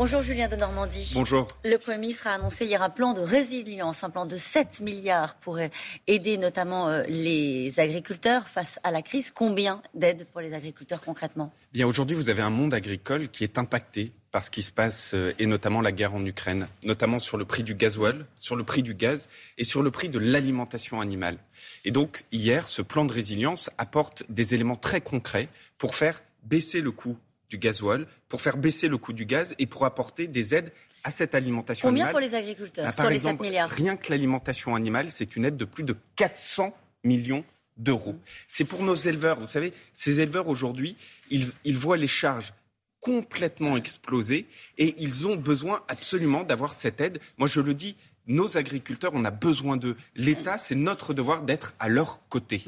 Bonjour Julien de Normandie. Bonjour. Le Premier ministre a annoncé hier un plan de résilience, un plan de 7 milliards pour aider notamment euh, les agriculteurs face à la crise. Combien d'aides pour les agriculteurs concrètement? Bien aujourd'hui, vous avez un monde agricole qui est impacté par ce qui se passe euh, et notamment la guerre en Ukraine, notamment sur le prix du gasoil, sur le prix du gaz et sur le prix de l'alimentation animale. Et donc hier, ce plan de résilience apporte des éléments très concrets pour faire baisser le coût du gasoil, pour faire baisser le coût du gaz et pour apporter des aides à cette alimentation Combien animale. pour les agriculteurs Ah, sur par les exemple, 7 milliards Rien que l'alimentation animale, c'est une aide de plus de 400 millions d'euros. C'est pour nos éleveurs. Vous savez, ces éleveurs aujourd'hui, ils, ils voient les charges complètement exploser et ils ont besoin absolument d'avoir cette aide. Moi, je le dis, nos agriculteurs, on a besoin d'eux. L'État, c'est notre devoir d'être à leur côté.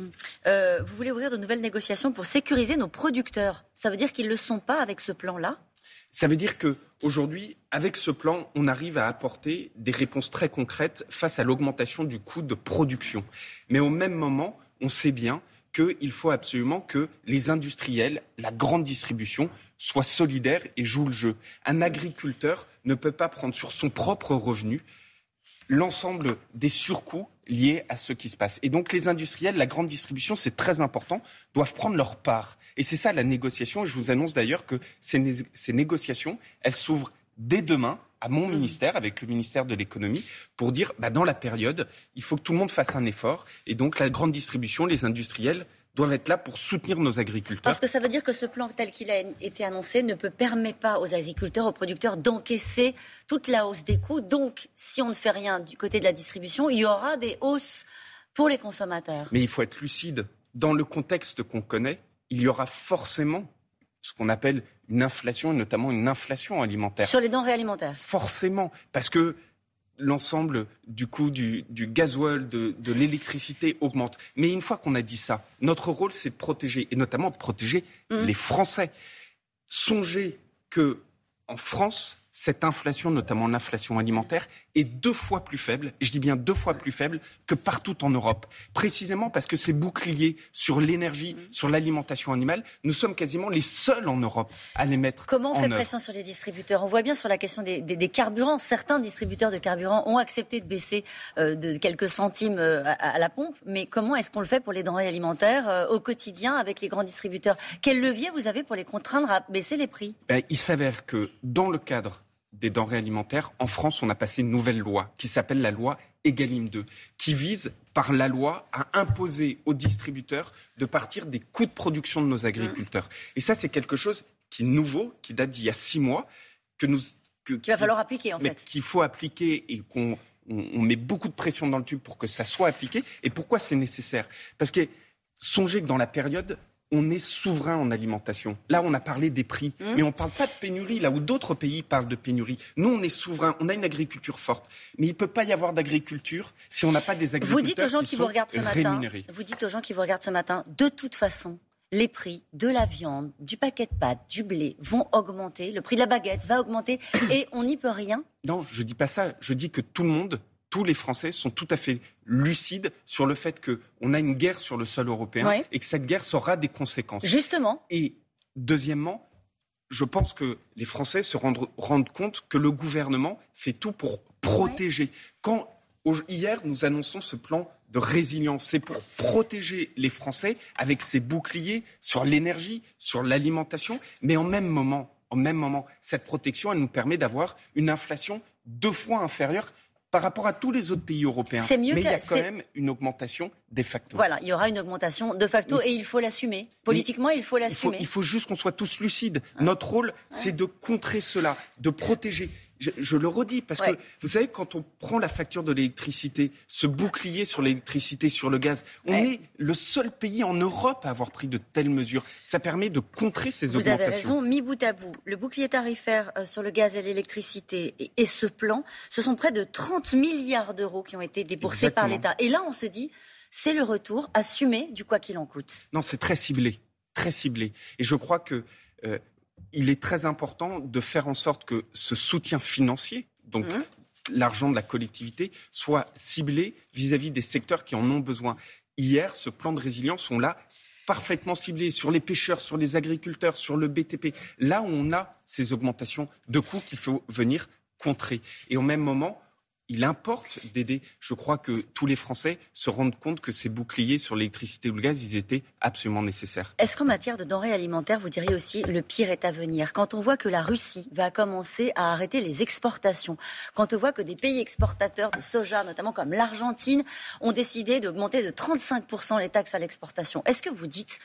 Euh, vous voulez ouvrir de nouvelles négociations pour sécuriser nos producteurs. Ça veut dire qu'ils ne le sont pas avec ce plan-là? Ça veut dire que aujourd'hui, avec ce plan, on arrive à apporter des réponses très concrètes face à l'augmentation du coût de production. Mais au même moment, on sait bien qu'il faut absolument que les industriels, la grande distribution, soient solidaires et jouent le jeu. Un agriculteur ne peut pas prendre sur son propre revenu l'ensemble des surcoûts liés à ce qui se passe. Et donc les industriels, la grande distribution, c'est très important, doivent prendre leur part. Et c'est ça la négociation. Et je vous annonce d'ailleurs que ces, né- ces négociations, elles s'ouvrent dès demain à mon ministère, avec le ministère de l'économie, pour dire, bah, dans la période, il faut que tout le monde fasse un effort. Et donc la grande distribution, les industriels doivent être là pour soutenir nos agriculteurs. Parce que ça veut dire que ce plan tel qu'il a été annoncé ne peut permettre pas aux agriculteurs, aux producteurs d'encaisser toute la hausse des coûts. Donc, si on ne fait rien du côté de la distribution, il y aura des hausses pour les consommateurs. Mais il faut être lucide. Dans le contexte qu'on connaît, il y aura forcément ce qu'on appelle une inflation, et notamment une inflation alimentaire. Sur les denrées alimentaires. Forcément, parce que l'ensemble du coût du, du gasoil, de, de l'électricité augmente. Mais une fois qu'on a dit ça, notre rôle, c'est de protéger, et notamment de protéger Mm. les Français. Songez que en France, cette inflation, notamment l'inflation alimentaire, est deux fois plus faible, je dis bien deux fois plus faible que partout en Europe. Précisément parce que ces boucliers sur l'énergie, sur l'alimentation animale, nous sommes quasiment les seuls en Europe à les mettre Comment on en fait pression sur les distributeurs? On voit bien sur la question des, des- des carburants. Certains distributeurs de carburants ont accepté de baisser euh, de quelques centimes euh, à, à la pompe. Mais comment est-ce qu'on le fait pour les denrées alimentaires euh, au quotidien avec les grands distributeurs? Quel levier vous avez pour les contraindre à baisser les prix? Ben, il s'avère que dans le cadre des denrées alimentaires, en France, on a passé une nouvelle loi qui s'appelle la loi Egalim 2, qui vise par la loi à imposer aux distributeurs de partir des coûts de production de nos agriculteurs. Et ça, c'est quelque chose qui est nouveau, qui date d'il y a six mois, que nous, que, Qu'il va falloir appliquer en mais fait. qu'il faut appliquer et qu'on on, on met beaucoup de pression dans le tube pour que ça soit appliqué. Et pourquoi c'est nécessaire? Parce que songez que dans la période, on est souverain en alimentation. Là, on a parlé des prix, Mmh. mais on ne parle pas de pénurie, là où d'autres pays parlent de pénurie. Nous, on est souverain, on a une agriculture forte. Mais il ne peut pas y avoir d'agriculture si on n'a pas des agriculteurs Vous dites aux gens qui, qui vous sont regardent ce matin, rémunérés. vous dites aux gens qui vous regardent ce matin, de toute façon, les prix de la viande, du paquet de pâtes, du blé vont augmenter, le prix de la baguette va augmenter et on n'y peut rien. Non, je dis pas ça. Je dis que tout le monde, tous les Français sont tout à fait lucides sur le fait qu'on a une guerre sur le sol européen Ouais. et que cette guerre aura des conséquences. Justement, Et deuxièmement, je pense que les Français se rendent, rendent compte que le gouvernement fait tout pour protéger. Quand au- hier nous annonçons ce plan de résilience, c'est pour protéger les Français avec ces boucliers sur l'énergie, sur l'alimentation, mais en même moment, en même moment, cette protection, elle nous permet d'avoir une inflation deux fois inférieure par rapport à tous les autres pays européens. C'est mieux mais il y a quand même une augmentation de facto. voilà, il y aura une augmentation de facto et il faut l'assumer. Politiquement, il faut Il faut, l'assumer. il faut juste qu'on soit tous lucides. Notre rôle, c'est de contrer cela, de protéger. Je, je le redis, parce Ouais. que vous savez, quand on prend la facture de l'électricité, ce bouclier sur l'électricité, sur le gaz, on Ouais. est le seul pays en Europe à avoir pris de telles mesures. Ça permet de contrer ces Vous avez augmentations. raison, mis bout à bout, le bouclier tarifaire euh, sur le gaz et l'électricité et, et ce plan, ce sont près de 30 milliards d'euros qui ont été déboursés par l'État. Et là, on se dit, c'est le retour assumé du quoi qu'il en coûte. Non, c'est très ciblé, très ciblé. Et je crois que euh, il est très important de faire en sorte que ce soutien financier, donc Mhm. l'argent de la collectivité, soit ciblé vis-à-vis des secteurs qui en ont besoin. Hier, ce plan de résilience, on l'a parfaitement ciblées sur les pêcheurs, sur les agriculteurs, sur le BTP. Là où on a ces augmentations de coûts qu'il faut venir contrer. Et au même moment, il importe d'aider. Je crois que tous les Français se rendent compte que ces boucliers sur l'électricité ou le gaz, ils étaient absolument nécessaires. Est-ce qu'en matière de denrées alimentaires, vous diriez aussi le pire est à venir? Quand on voit que la Russie va commencer à arrêter les exportations, quand on voit que des pays exportateurs de soja, notamment comme l'Argentine, ont décidé d'augmenter de 35% les taxes à l'exportation, est-ce que vous dites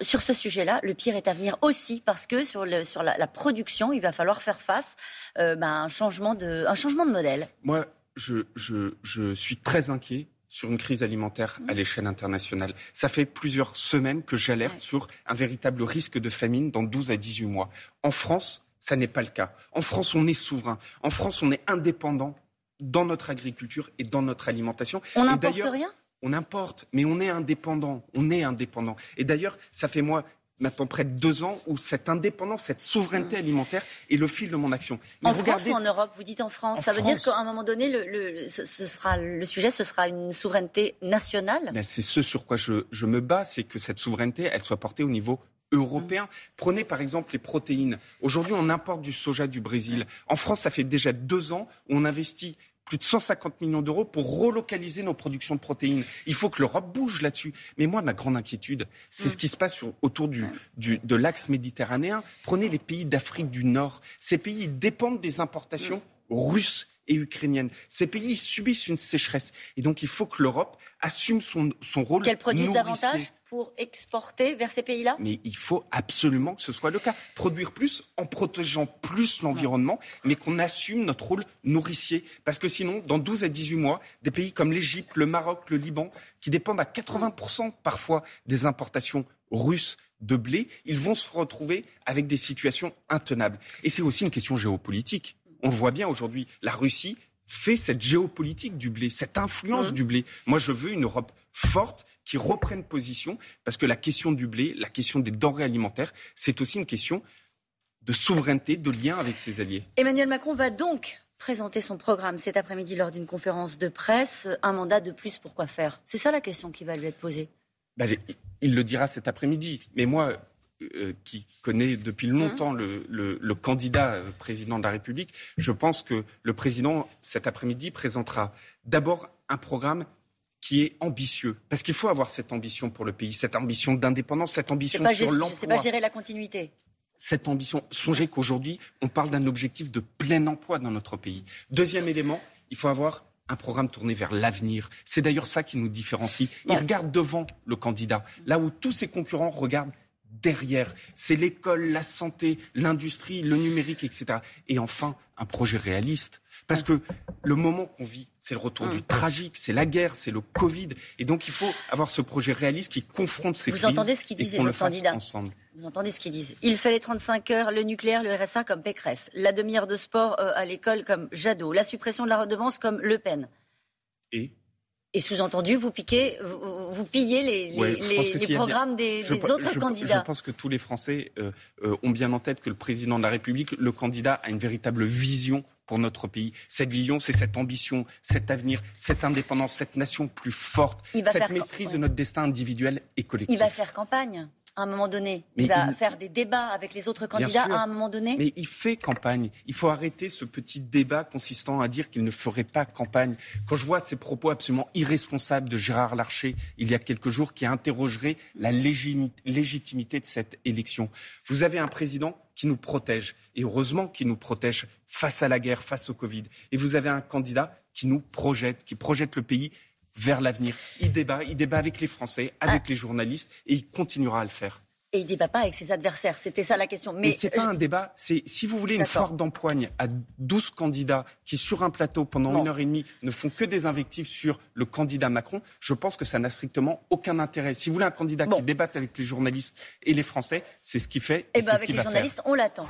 sur ce sujet-là, le pire est à venir aussi parce que sur, la, production, il va falloir faire face euh, à un, changement de, un changement de modèle. Moi, je, suis très inquiet sur une crise alimentaire à mmh. l'échelle internationale. Ça fait plusieurs semaines que j'alerte sur un véritable risque de famine dans 12 à 18 mois. En France, ça n'est pas le cas. En France, on est souverain. En France, on est indépendant dans notre agriculture et dans notre alimentation. On n'importe rien? On importe, mais on est indépendant. On est indépendant. Et d'ailleurs, ça fait moi maintenant près de deux ans où cette indépendance, cette souveraineté mm. alimentaire est le fil de mon action. en France ou en Europe Vous dites en France. ça veut dire qu'à un moment donné, le, ce, sera, le sujet, ce sera une souveraineté nationale? Ben, C'est ce sur quoi je, je me bats, c'est que cette souveraineté, elle soit portée au niveau européen. Mm. Prenez par exemple les protéines. Aujourd'hui, on importe du soja du Brésil. En France, ça fait déjà deux ans où on investit plus de 150 millions d'euros pour relocaliser nos productions de protéines. Il faut que l'Europe bouge là-dessus. Mais moi, ma grande inquiétude, c'est ce mm. qui se passe autour du, de l'axe méditerranéen. Prenez les pays d'Afrique du Nord. Ces pays dépendent des importations russes et ukrainiennes. Ces pays subissent une sécheresse. Et donc, il faut que l'Europe assume son, son rôle. Qu'elle produise davantage pour exporter vers ces pays-là? Mais il faut absolument que ce soit le cas. Produire plus en protégeant plus l'environnement, mais qu'on assume notre rôle nourricier. Parce que sinon, dans 12 à 18 mois, des pays comme l'Égypte, le Maroc, le Liban, qui dépendent à 80% parfois des importations russes de blé, ils vont se retrouver avec des situations intenables. Et c'est aussi une question géopolitique. On le voit bien aujourd'hui, la Russie fait cette géopolitique du blé, cette influence mmh. du blé. Moi, je veux une Europe forte qui reprenne position, parce que la question du blé, la question des denrées alimentaires, c'est aussi une question de souveraineté, de lien avec ses alliés. Emmanuel Macron va donc présenter son programme cet après-midi lors d'une conférence de presse. Un mandat de plus, pourquoi faire? C'est ça la question qui va lui être posée. Ben, il le dira cet après-midi. Mais moi, euh, qui connaît depuis longtemps le, le, candidat euh, président de la République, je pense que le président, cet après-midi, présentera d'abord un programme qui est ambitieux. Parce qu'il faut avoir cette ambition pour le pays, cette ambition d'indépendance, cette ambition sur l'emploi. C'est pas gérer la continuité. Cette ambition. Songez qu'aujourd'hui, on parle d'un objectif de plein emploi dans notre pays. Deuxième élément, il faut avoir un programme tourné vers l'avenir. C'est d'ailleurs ça qui nous différencie. Il regarde devant le candidat, là où tous ses concurrents regardent derrière. C'est l'école, la santé, l'industrie, le numérique, etc. Et enfin, un projet réaliste. Parce que le moment qu'on vit, c'est le retour du tragique, c'est la guerre, c'est le Covid. Et donc, il faut avoir ce projet réaliste qui confronte ces Vous crises. Entendez ce qu'ils disent, les candidats ensemble. Vous entendez ce qu'ils disent Il fait les 35 heures, le nucléaire, le RSA comme Pécresse, la demi-heure de sport euh, à l'école comme Jadot, la suppression de la redevance comme Le Pen. Et et sous-entendu, vous piquez, vous, pillez les, programmes des, autres candidats. Je pense que tous les Français euh, euh, ont bien en tête que le président de la République, le candidat, a une véritable vision pour notre pays. Cette vision, c'est cette ambition, cet avenir, cette indépendance, cette nation plus forte, cette maîtrise de notre destin individuel et collectif. Il va faire campagne à un moment donné. il va faire des débats avec les autres candidats à un moment donné. Mais il fait campagne. Il faut arrêter ce petit débat consistant à dire qu'il ne ferait pas campagne. Quand je vois ces propos absolument irresponsables de Gérard Larcher il y a quelques jours qui interrogerait la légitimité de cette élection. Vous avez un président qui nous protège, et heureusement qu'il nous protège face à la guerre, face au Covid. Et vous avez un candidat qui nous projette, qui projette le pays vers l'avenir. Il débat, il débat avec les Français, avec ah. les journalistes, et il continuera à le faire. Et il débat pas avec ses adversaires. C'était ça la question. Mais, c'est pas un débat. C'est si vous voulez une foire d'empoigne à 12 candidats qui sur un plateau pendant une heure et demie ne font que des invectives sur le candidat Macron, je pense que ça n'a strictement aucun intérêt. Si vous voulez un candidat qui débatte avec les journalistes et les Français, c'est ce qu'il fait. Et, eh ben avec les journalistes, on l'attend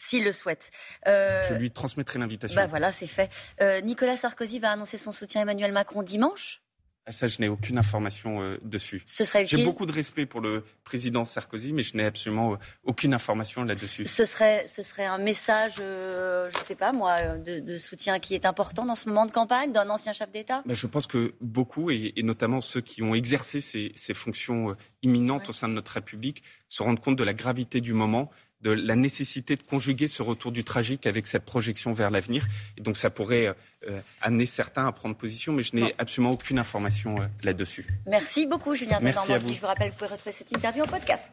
s'il le souhaite. Euh, je lui transmettrai l'invitation. Bah voilà, c'est fait. Euh, Nicolas Sarkozy va annoncer son soutien à Emmanuel Macron dimanche? Ah, ça, je n'ai aucune information euh, dessus. Ce serait J'ai beaucoup de respect pour le président Sarkozy, mais je n'ai absolument euh, aucune information là-dessus. Ce serait, ce serait un message, euh, je ne sais pas moi, de, soutien qui est important dans ce moment de campagne d'un ancien chef d'État? Ben, Je pense que beaucoup, et, notamment ceux qui ont exercé ces, fonctions imminentes au sein de notre République, se rendent compte de la gravité du moment de la nécessité de conjuguer ce retour du tragique avec cette projection vers l'avenir. Et donc ça pourrait euh, amener certains à prendre position, mais je n'ai absolument aucune information euh, là-dessus. Merci beaucoup, Julien Merci Je vous rappelle que vous pouvez retrouver cette interview en podcast.